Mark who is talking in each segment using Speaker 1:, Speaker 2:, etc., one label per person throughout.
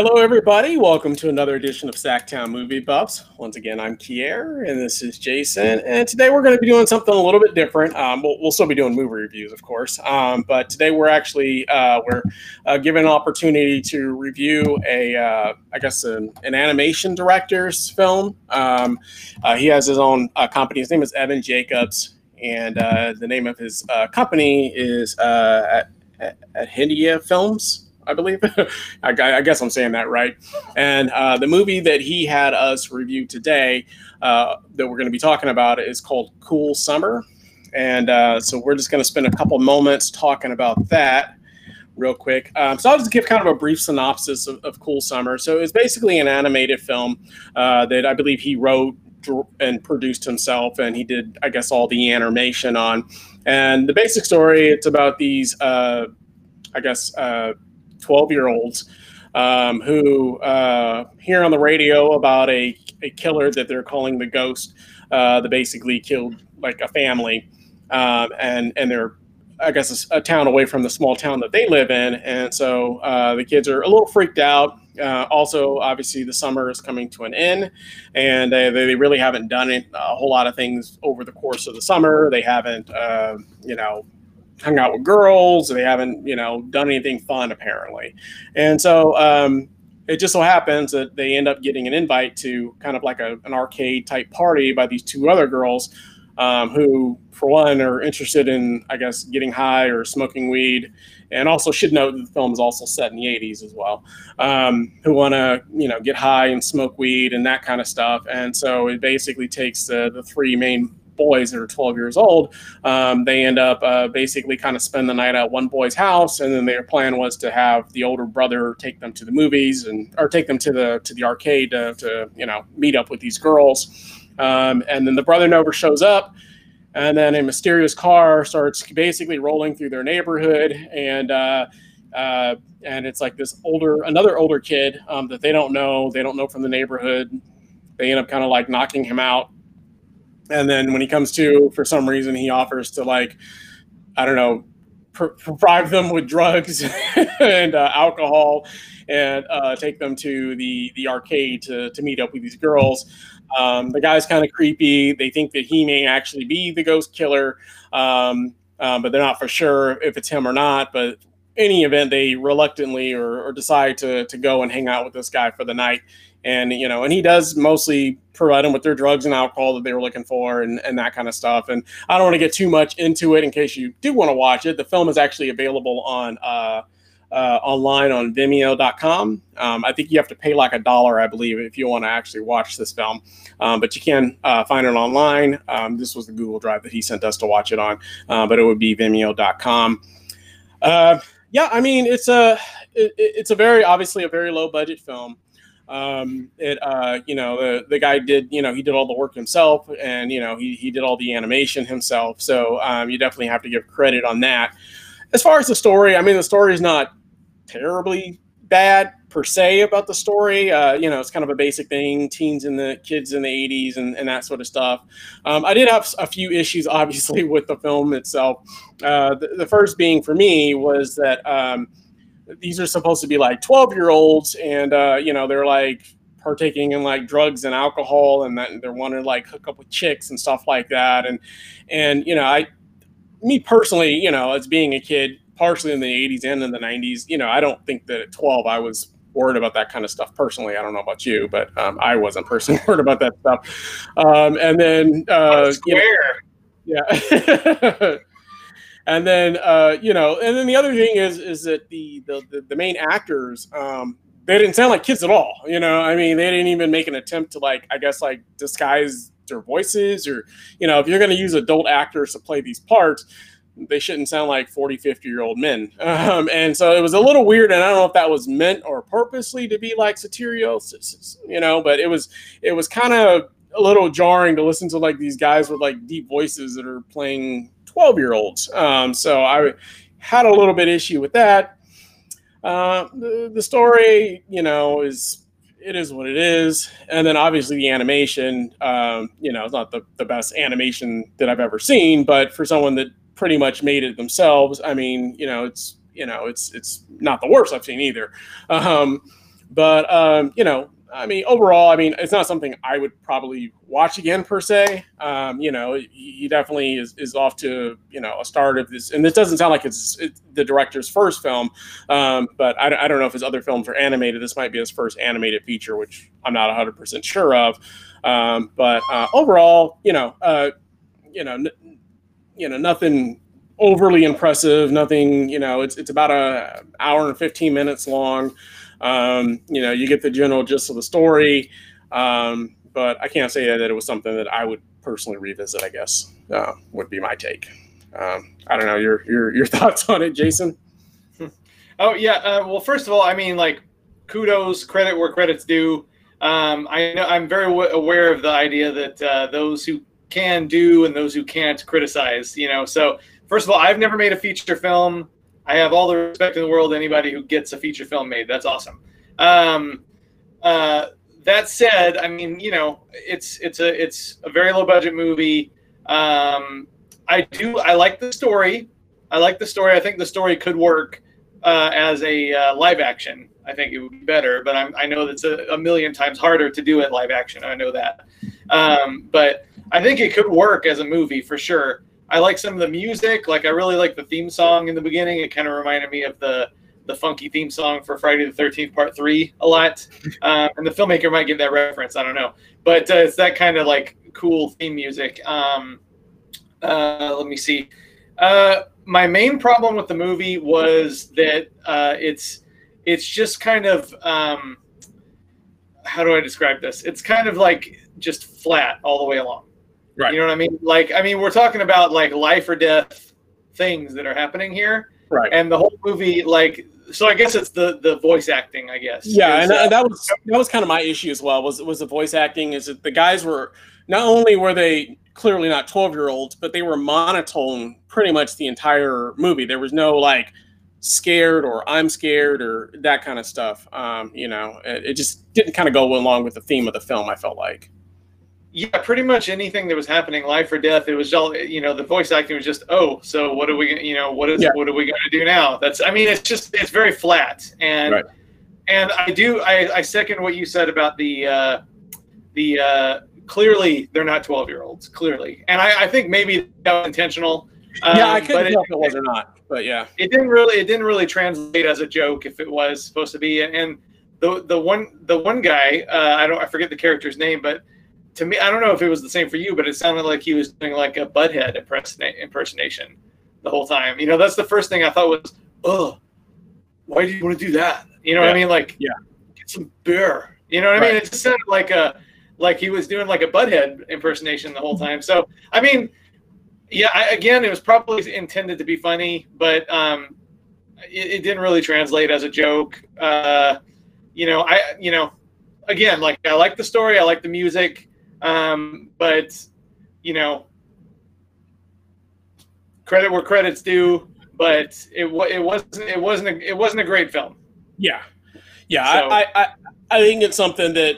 Speaker 1: Hello, everybody. Welcome to another edition of Sactown Movie Buffs. Once again, I'm Kier, and this is Jason. And today we're going to be doing something a little bit different. Um, we'll, we'll, still be doing movie reviews, of course, um, but today we're actually uh, we're uh, given an opportunity to review a, uh, I guess, an, an, animation director's film. Um, uh, he has his own uh, company. His name is Evan Jacobs, and uh, the name of his company is at, at Hindia Films. I believe. I, I, guess I'm saying that right. And uh, the movie that he had us review today uh, that we're going to be talking about is called Cool Summer. And uh, so we're just going to spend a couple moments talking about that real quick. Um, so I'll just give kind of a brief synopsis of, of Cool Summer. So it's basically an animated film uh, that I believe he wrote and produced himself, and he did, I guess, all the animation on. And the basic story, it's about these, uh, I guess, uh, 12 year olds um, who uh, hear on the radio about a, a killer that they're calling the ghost uh, that basically killed like a family. Um, and, and they're, I guess, a, a, town away from the small town that they live in. And so uh, the kids are a little freaked out. Uh, also, obviously, the summer is coming to an end, and they, they really haven't done it, a whole lot of things over the course of the summer. They haven't, uh, you know, hung out with girls. They haven't, you know, done anything fun apparently. And so um, it just so happens that they end up getting an invite to kind of like a, an arcade type party by these two other girls um, who, for one, are interested in, I guess, getting high or smoking weed. And also should note that the film is also set in the 80s as well, um, who want to, you know, get high and smoke weed and that kind of stuff. And so it basically takes the, the three main boys that are 12 years old, um, they end up uh, basically kind of spend the night at one boy's house, and then their plan was to have the older brother take them to the movies and or take them to the to the arcade to, to you know meet up with these girls. Um, and then the brother never shows up. And then a mysterious car starts basically rolling through their neighborhood, and uh, uh, and it's like this older, another older kid um, that they don't know, they don't know from the neighborhood. They end up kind of like knocking him out, and then when he comes to, for some reason, he offers to like, I don't know, bribe them with drugs and uh, alcohol, and uh, take them to the the arcade to to meet up with these girls. Um, the guy's kind of creepy. They think that he may actually be the ghost killer, um, um, but they're not for sure if it's him or not. But any event, they reluctantly or, or decide to to go and hang out with this guy for the night and you know and he does mostly provide them with their drugs and alcohol that they were looking for and, and that kind of stuff. And i don't want to get too much into it in case you do want to watch it. The film is actually available on uh, uh, online on vimeo.com um, i think you have to pay like a dollar i believe if you want to actually watch this film. Um, but you can uh, find it online. Um, this was the google drive that he sent us to watch it on uh, but it would be vimeo.com uh, yeah i mean it's a it, it's a very obviously a very low budget film um, it uh, you know the, the guy did you know he did all the work himself and you know he, he did all the animation himself. So um, you definitely have to give credit on that. As far as the story i mean the story is not terribly bad per se about the story. Uh, you know it's kind of a basic thing teens and the kids in the 80s and, and that sort of stuff. Um, i did have a few issues obviously with the film itself. Uh, the, the, first being for me was that um, these are supposed to be like 12 year olds and uh, you know they're like partaking in like drugs and alcohol and that they're wanting to like hook up with chicks and stuff like that and and you know i me personally you know as being a kid partially in the 80s and in the 90s you know i don't think that at 12 i was worried about that kind of stuff personally. I don't know about you but um, i wasn't personally worried about that stuff. Um, and then uh,
Speaker 2: you know,
Speaker 1: yeah and then uh, you know, and then the other thing is is that the the, the, main actors um, they didn't sound like kids at all. You know, I mean, they didn't even make an attempt to like I guess like disguise their voices or you know, if you're going to use adult actors to play these parts, they shouldn't sound like 40 50 year old men um, and so it was a little weird and i don't know if that was meant or purposely to be like Soterio, you know but it was it was kind of a little jarring to listen to like these guys with like deep voices that are playing 12 year olds. Um, so I had a little bit issue with that. Uh, the, the story, you know, is it is what it is. And then obviously the animation, um, you know, it's not the, the best animation that I've ever seen, but for someone that pretty much made it themselves, I mean, you know, it's, you know, it's, it's not the worst I've seen either. Um, But um, you know, I mean, overall, I mean, it's not something I would probably watch again per se. Um, you know, he definitely is, is off to you know a start of this, and this doesn't sound like it's, it's the director's first film, um, but I, I, don't know if his other films are animated. This might be his first animated feature, which I'm not 100 percent sure of. Um, but uh, overall, you know, uh, you know, n- you know, nothing overly impressive. Nothing, you know, it's it's about a hour and 15 minutes long. Um, you know, you get the general gist of the story, um, but I can't say that it was something that I would personally revisit. I guess uh, would be my take. Um, I don't know your your your thoughts on it, Jason.
Speaker 2: Oh yeah. Uh, well, first of all, I mean, like, kudos, credit where credit's due. Um, I know I'm very w- aware of the idea that uh, those who can do and those who can't criticize. You know, so first of all, I've never made a feature film. I have all the respect in the world. to Anybody who gets a feature film made, that's awesome. Um, uh, that said, I mean, you know, it's it's a it's a very low budget movie. Um, I do I like the story. I like the story. I think the story could work uh, as a uh, live action. I think it would be better, but I'm, i know that's a, a, million times harder to do it live action. I know that, um, but I think it could work as a movie for sure. I like some of the music. Like I really like the theme song in the beginning. It kind of reminded me of the the funky theme song for Friday the Thirteenth Part Three a lot. Um, and the filmmaker might get that reference. I don't know, but uh, it's that kind of like cool theme music. Um, uh, let me see. Uh, my main problem with the movie was that uh, it's it's just kind of um, how do I describe this? It's kind of like just flat all the way along. Right. You know what I mean? Like, I mean, we're talking about like life or death things that are happening here.
Speaker 1: Right.
Speaker 2: And the whole movie, like, so I guess it's the the voice acting. I guess.
Speaker 1: Yeah, and uh, that was that was kind of my issue as well. Was was the voice acting? Is that the guys were not only were they clearly not twelve year olds, but they were monotone pretty much the entire movie. There was no like scared or I'm scared or that kind of stuff. Um, you know, it, it just didn't kind of go along with the theme of the film. I felt like
Speaker 2: yeah, pretty much anything that was happening, life or death. It was all you know. The voice acting was just, oh, so what are we, you know, what is, yeah. what are we going to do now? That's, I mean, it's just, it's very flat, and right. and I do, I, I second what you said about the, uh, the uh, clearly they're not twelve year olds, clearly, and I, I think maybe that was intentional.
Speaker 1: Um, yeah, I couldn't tell if it was or not, but yeah,
Speaker 2: it didn't really, it didn't really translate as a joke if it was supposed to be, and the the one the one guy, uh, I don't, I forget the character's name, but to me, I don't know if it was the same for you, but it sounded like he was doing like a butthead impersonation the whole time. You know, that's the first thing I thought was, oh, why do you want to do that? You know yeah. what I mean? Like,
Speaker 1: yeah,
Speaker 2: get some beer. You know what right. I mean? It just sounded like a like he was doing like a butthead impersonation the whole time. So, I mean, yeah, I, again, it was probably intended to be funny, but um, it, it didn't really translate as a joke. Uh, you know, I, you know, again, like I like the story, I like the music. Um, but you know, credit where credit's due. But it it wasn't it wasn't a, it wasn't a great film.
Speaker 1: Yeah, yeah. So, I, I I think it's something that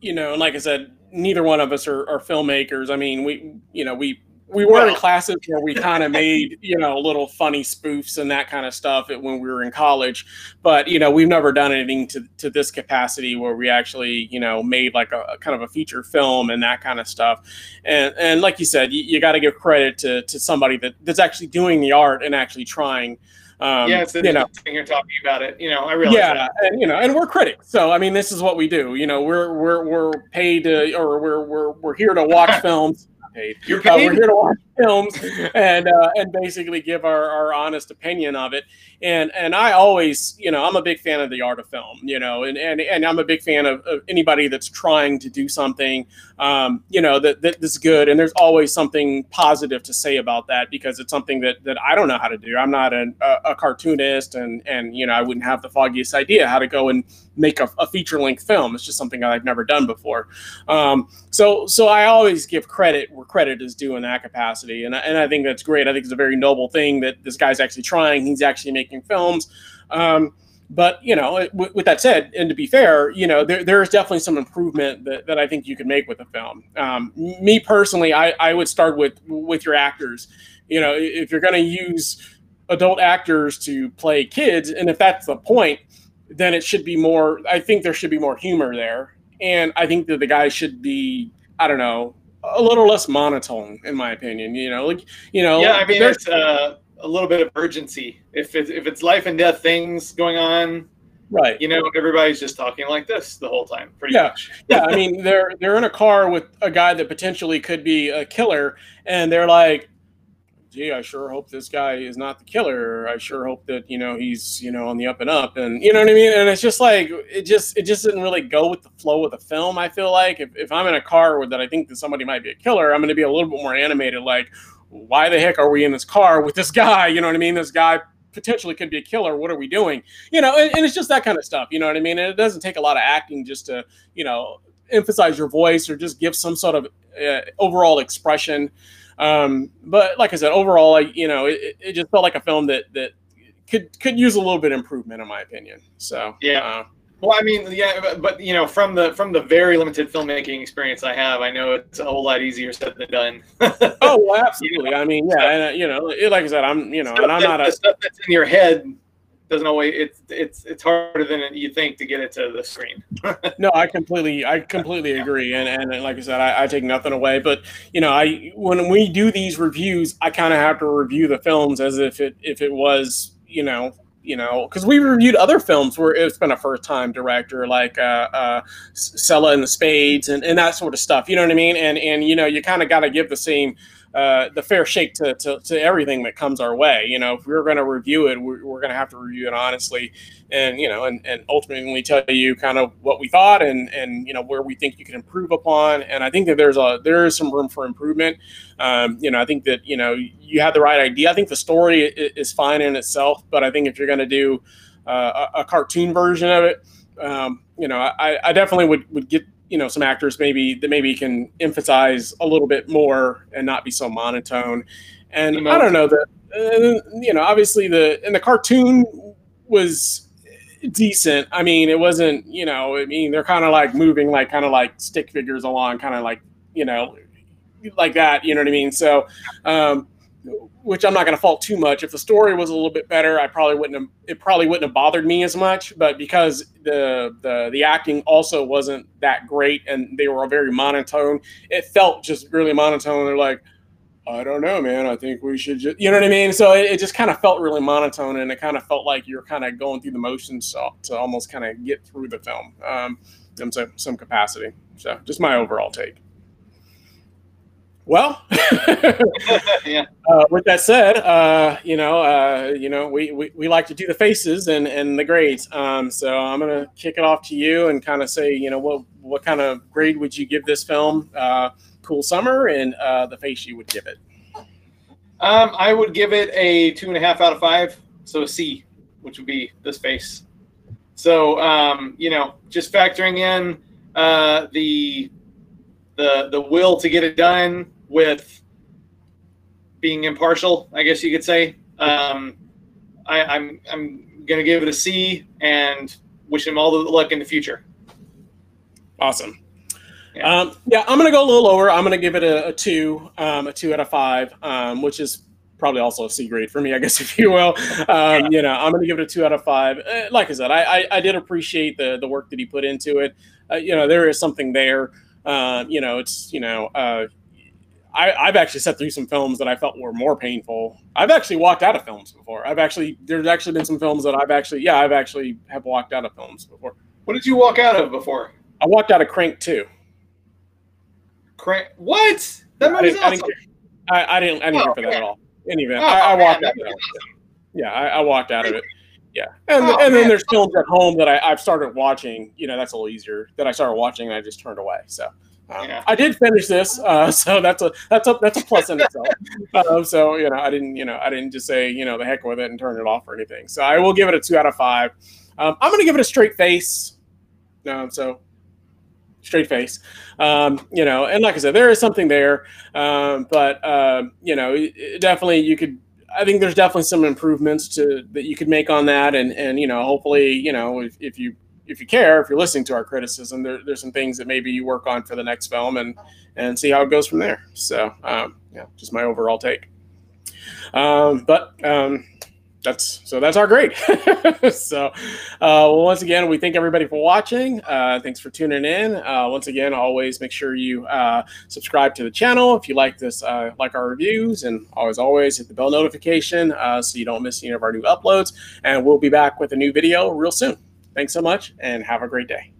Speaker 1: you know, and like I said, neither one of us are, are filmmakers. I mean, we you know we we were well, in classes where we kind of made you know little funny spoofs and that kind of stuff when we were in college but you know we've never done anything to, to this capacity where we actually you know made like a, a kind of a feature film and that kind of stuff and and like you said you, you got to give credit to to somebody that that's actually doing the art and actually trying
Speaker 2: um, yeah, it's you know, you're talking about it. You know, I realize.
Speaker 1: Yeah,
Speaker 2: that.
Speaker 1: and you know, and we're critics, so I mean, this is what we do. You know, we're we're we're paid to, or we're we're we're here to watch films paid.
Speaker 2: You're paid. Uh,
Speaker 1: we're here to watch films and uh, and basically give our, our honest opinion of it. And and I always, you know, I'm a big fan of the art of film, you know, and and, and I'm a big fan of, of anybody that's trying to do something, um, you know, that, that that's good. And there's always something positive to say about that because it's something that that I don't know how to do. I'm not an, a, a cartoonist, and and you know, I wouldn't have the foggiest idea how to go and make a, a feature length film. It's just something I've never done before. Um, so so I always give credit where credit is due in that capacity, and I, and I think that's great. I think it's a very noble thing that this guy's actually trying. He's actually making films. Um, but you know, with, that said, and to be fair, you know, there, there is definitely some improvement that, that I think you can make with a film. Um, me personally, I, I would start with with your actors. You know, if you're going to use adult actors to play kids, and if that's the point, then it should be more. I think there should be more humor there, and I think that the guy should be. I don't know, a little less monotone, in my opinion. You know, like you know.
Speaker 2: Yeah, I mean, there's uh, a little bit of urgency. If it's if it's life and death things going on,
Speaker 1: right?
Speaker 2: You know, everybody's just talking like this the whole time, pretty
Speaker 1: yeah.
Speaker 2: much.
Speaker 1: yeah, I mean, they're they're in a car with a guy that potentially could be a killer, and they're like, gee, I sure hope this guy is not the killer. I sure hope that you know he's you know on the up and up, and you know what I mean. And it's just like it just it just didn't really go with the flow of the film. I feel like if, if I'm in a car with that I think that somebody might be a killer, I'm going to be a little bit more animated. Like, why the heck are we in this car with this guy? You know what I mean? This guy potentially could be a killer. What are we doing? You know, and, and it's just that kind of stuff. You know what I mean? And it doesn't take a lot of acting just to you know emphasize your voice or just give some sort of uh, overall expression. Um, but like I said, overall, I, you know, it, it just felt like a film that that could could use a little bit of improvement, in my opinion. So
Speaker 2: yeah. Uh, well, I mean, yeah, but, but, you know, from the from the very limited filmmaking experience I have, I know it's a whole lot easier said than done.
Speaker 1: oh, well, absolutely. I mean, yeah, and, uh, you know, it, like I said, I'm, you know, and I'm not
Speaker 2: a stuff that's in your head doesn't always it's it's it's harder than you think to get it to the screen.
Speaker 1: no, I completely I completely agree, and and like I said, I, I, take nothing away. But you know, I when we do these reviews, I kind of have to review the films as if it if it was you know you know because we reviewed other films where it's been a first time director like uh, uh Selah and the Spades and, and that sort of stuff. You know what I mean? And and you know you kind of got to give the same uh, the fair shake to, to, to, everything that comes our way. You know, if we're going to review it, we're, we're going to have to review it honestly, and you know, and, and ultimately tell you kind of what we thought and and you know where we think you can improve upon. And I think that there's a there is some room for improvement. Um, you know, I think that you know you had the right idea. I think the story is fine in itself, but I think if you're going to do uh, a, a, cartoon version of it, um, you know, I, I definitely would would get you know some actors maybe that maybe can emphasize a little bit more and not be so monotone. And i don't know that uh, you know obviously the and the cartoon was decent. I mean it wasn't you know i mean they're kind of like moving like kind of like stick figures along kind of like you know like that you know what i mean? So um which I'm not going to fault too much. If the story was a little bit better, I probably wouldn't have. It probably wouldn't have bothered me as much. But because the the the acting also wasn't that great, and they were very monotone, it felt just really monotone. They're like, I don't know, man. I think we should just, you know what I mean? So it, it just kind of felt really monotone, and it kind of felt like you're kind of going through the motions to, to almost kind of get through the film um, in some, some capacity. So just my overall take. Well, yeah. Uh, with that said, uh, you know, uh, you know, we, we, we like to do the faces and, and the grades. Um, so I'm gonna kick it off to you and kind of say, you know, what what kind of grade would you give this film? Uh, cool summer and uh, the face you would give it.
Speaker 2: Um, I would give it a two and a half out of five, so a C, which would be this face. So um, you know, just factoring in uh, the the the will to get it done with being impartial, I guess you could say. Um, I, I'm I'm gonna give it a C and wish him all the luck in the future.
Speaker 1: Awesome. Yeah, um, yeah I'm gonna go a little lower. I'm gonna give it a, a two, um, a two out of five, um, which is probably also a C grade for me, I guess, if you will. Um, you know, I'm going to give it a two out of five. Uh, like I said, I, I, I, did appreciate the the work that he put into it. Uh, you know, there is something there. Uh, you know, it's you know, uh, I, have actually sat through some films that I felt were more painful. I've actually walked out of films before. I've actually there's actually been some films that I've actually yeah I've actually have walked out of films before.
Speaker 2: What did you walk out of before?
Speaker 1: I walked out of Crank two.
Speaker 2: Crank what? That
Speaker 1: I didn't, awesome. I, I didn't I didn't, I oh, care for that at all. In any event, oh, I, I, walked man, out. Of it. Yeah, I, I, walked out of it. Yeah, and oh, and then there's films at home that I, I've started watching. You know, that's a little easier. That I started watching and I just turned away. So. Um, yeah. I did finish this, uh, so that's a that's a that's a plus in itself. Um, so you know, I didn't you know I didn't just say you know the heck with it and turn it off or anything. So I will give it a two out of five. Um, I'm going to give it a straight face. Um, so straight face. Um, you know, and like I said, there is something there, um, but uh, you know, definitely you could. I think there's definitely some improvements to that you could make on that, and and you know, hopefully, you know, if, if you if you care, if you're listening to our criticism, there, there's some things that maybe you work on for the next film and and see how it goes from there. So um, yeah, just my overall take. Um, but um, that's so that's our grade. so, uh, well, once again, we thank everybody for watching. Uh, thanks for tuning in. Uh, once again, always make sure you uh, subscribe to the channel if you like this, uh, like our reviews, and always, always hit the bell notification uh, so you don't miss any of our new uploads. And we'll be back with a new video real soon. Thanks so much, and have a great day.